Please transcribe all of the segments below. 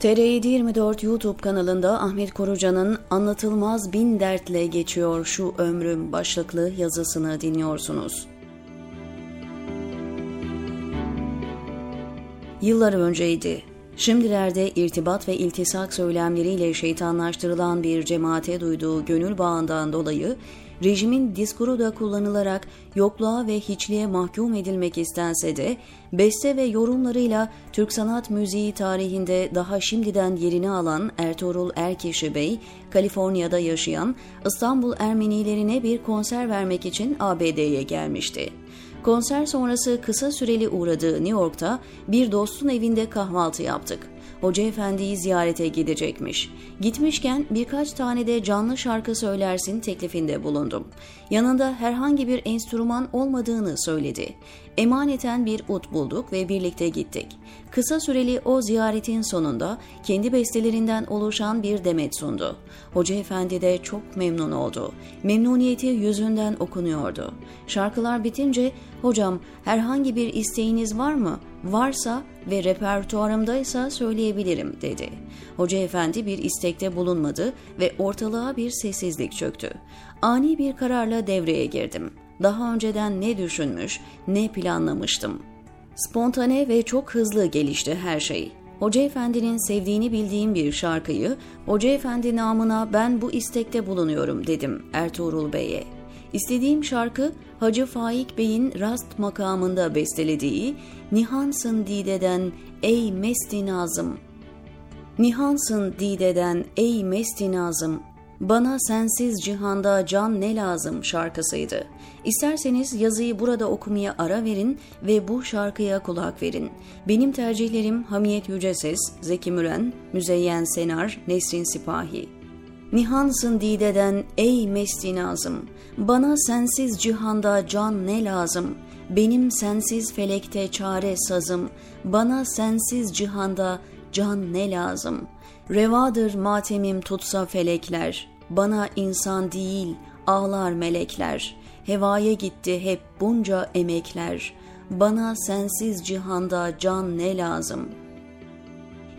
TR724 YouTube kanalında Ahmet Korucan'ın Anlatılmaz Bin Dertle Geçiyor Şu Ömrüm başlıklı yazısını dinliyorsunuz. Yıllar önceydi. Şimdilerde irtibat ve iltisak söylemleriyle şeytanlaştırılan bir cemaate duyduğu gönül bağından dolayı rejimin diskuru da kullanılarak yokluğa ve hiçliğe mahkum edilmek istense de beste ve yorumlarıyla Türk sanat müziği tarihinde daha şimdiden yerini alan Ertuğrul Erkeşi Bey, Kaliforniya'da yaşayan İstanbul Ermenilerine bir konser vermek için ABD'ye gelmişti. Konser sonrası kısa süreli uğradığı New York'ta bir dostun evinde kahvaltı yaptık. Hoca Efendi'yi ziyarete gidecekmiş. Gitmişken birkaç tane de canlı şarkı söylersin teklifinde bulundum. Yanında herhangi bir enstrüman olmadığını söyledi. Emaneten bir ut bulduk ve birlikte gittik. Kısa süreli o ziyaretin sonunda kendi bestelerinden oluşan bir demet sundu. Hoca Efendi de çok memnun oldu. Memnuniyeti yüzünden okunuyordu. Şarkılar bitince "Hocam herhangi bir isteğiniz var mı? Varsa ve repertuarımdaysa söyleyebilirim." dedi. Hoca Efendi bir istekte bulunmadı ve ortalığa bir sessizlik çöktü. Ani bir kararla devreye girdim. Daha önceden ne düşünmüş, ne planlamıştım. Spontane ve çok hızlı gelişti her şey. Hoca Efendi'nin sevdiğini bildiğim bir şarkıyı Hoca Efendi namına ben bu istekte bulunuyorum dedim Ertuğrul Bey'e. İstediğim şarkı Hacı Faik Bey'in rast makamında bestelediği Nihansın Dide'den Ey Mesti Nazım. Nihansın Dide'den Ey Mesti Nazım bana sensiz cihanda can ne lazım şarkısıydı. İsterseniz yazıyı burada okumaya ara verin ve bu şarkıya kulak verin. Benim tercihlerim Hamiyet Yüceses, Zeki Müren, Müzeyyen Senar, Nesrin Sipahi. Nihansın dideden ey mesti nazım, bana sensiz cihanda can ne lazım, benim sensiz felekte çare sazım, bana sensiz cihanda can ne lazım. Revadır matemim tutsa felekler, bana insan değil ağlar melekler, hevaya gitti hep bunca emekler, bana sensiz cihanda can ne lazım.''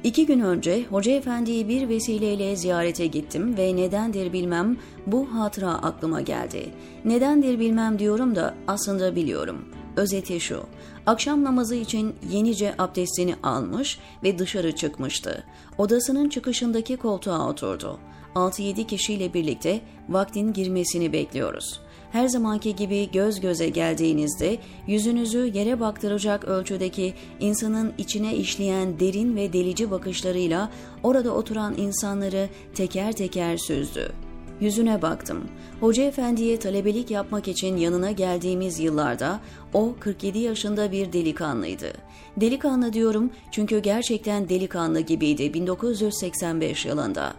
İki gün önce Hoca Efendi'yi bir vesileyle ziyarete gittim ve nedendir bilmem bu hatıra aklıma geldi. Nedendir bilmem diyorum da aslında biliyorum. Özeti şu, akşam namazı için yenice abdestini almış ve dışarı çıkmıştı. Odasının çıkışındaki koltuğa oturdu. 6-7 kişiyle birlikte vaktin girmesini bekliyoruz.'' Her zamanki gibi göz göze geldiğinizde yüzünüzü yere baktıracak ölçüdeki insanın içine işleyen derin ve delici bakışlarıyla orada oturan insanları teker teker süzdü. Yüzüne baktım. Hoca efendiye talebelik yapmak için yanına geldiğimiz yıllarda o 47 yaşında bir delikanlıydı. Delikanlı diyorum çünkü gerçekten delikanlı gibiydi 1985 yılında.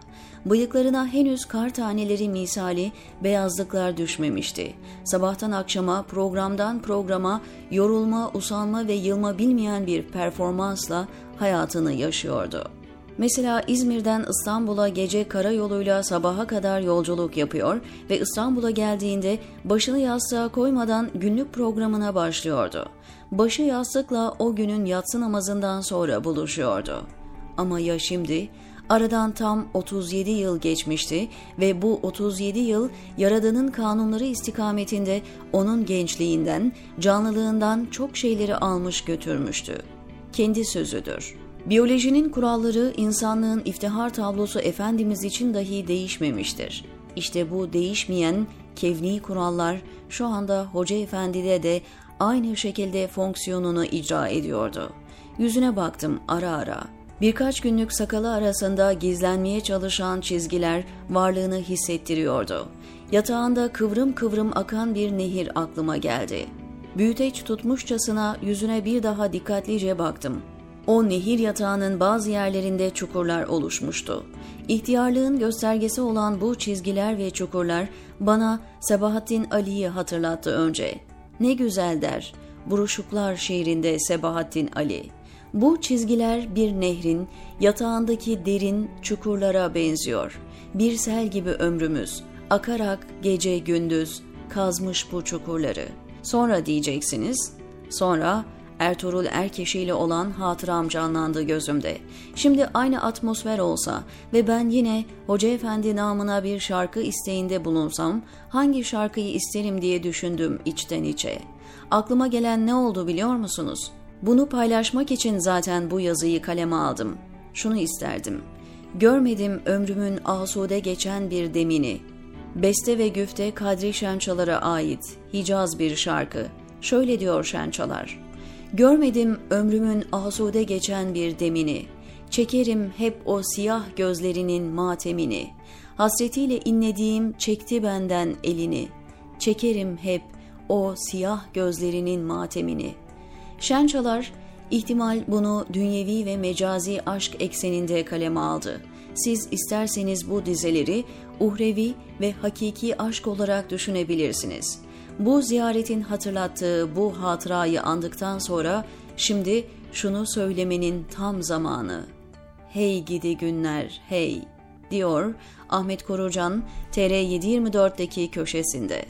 Bıyıklarına henüz kar taneleri misali beyazlıklar düşmemişti. Sabahtan akşama, programdan programa, yorulma, usanma ve yılma bilmeyen bir performansla hayatını yaşıyordu. Mesela İzmir'den İstanbul'a gece karayoluyla sabaha kadar yolculuk yapıyor ve İstanbul'a geldiğinde başını yastığa koymadan günlük programına başlıyordu. Başı yastıkla o günün yatsı namazından sonra buluşuyordu. Ama ya şimdi Aradan tam 37 yıl geçmişti ve bu 37 yıl Yaradan'ın kanunları istikametinde onun gençliğinden, canlılığından çok şeyleri almış götürmüştü. Kendi sözüdür. Biyolojinin kuralları insanlığın iftihar tablosu Efendimiz için dahi değişmemiştir. İşte bu değişmeyen kevni kurallar şu anda Hoca Efendi'de de aynı şekilde fonksiyonunu icra ediyordu. Yüzüne baktım ara ara. Birkaç günlük sakalı arasında gizlenmeye çalışan çizgiler varlığını hissettiriyordu. Yatağında kıvrım kıvrım akan bir nehir aklıma geldi. Büyüteç tutmuşçasına yüzüne bir daha dikkatlice baktım. O nehir yatağının bazı yerlerinde çukurlar oluşmuştu. İhtiyarlığın göstergesi olan bu çizgiler ve çukurlar bana Sebahattin Ali'yi hatırlattı önce. Ne güzel der, buruşuklar şiirinde Sebahattin Ali.'' Bu çizgiler bir nehrin yatağındaki derin çukurlara benziyor. Bir sel gibi ömrümüz akarak gece gündüz kazmış bu çukurları. Sonra diyeceksiniz, sonra Ertuğrul Erkeşi ile olan hatıram canlandı gözümde. Şimdi aynı atmosfer olsa ve ben yine Hoca Efendi namına bir şarkı isteğinde bulunsam hangi şarkıyı isterim diye düşündüm içten içe. Aklıma gelen ne oldu biliyor musunuz? Bunu paylaşmak için zaten bu yazıyı kaleme aldım. Şunu isterdim. Görmedim ömrümün asude geçen bir demini. Beste ve güfte Kadri Şençalar'a ait Hicaz bir şarkı. Şöyle diyor Şençalar. Görmedim ömrümün asude geçen bir demini. Çekerim hep o siyah gözlerinin matemini. Hasretiyle inlediğim çekti benden elini. Çekerim hep o siyah gözlerinin matemini. Şençalar ihtimal bunu dünyevi ve mecazi aşk ekseninde kaleme aldı. Siz isterseniz bu dizeleri uhrevi ve hakiki aşk olarak düşünebilirsiniz. Bu ziyaretin hatırlattığı bu hatırayı andıktan sonra şimdi şunu söylemenin tam zamanı. Hey gidi günler hey diyor Ahmet Korucan TR724'deki köşesinde.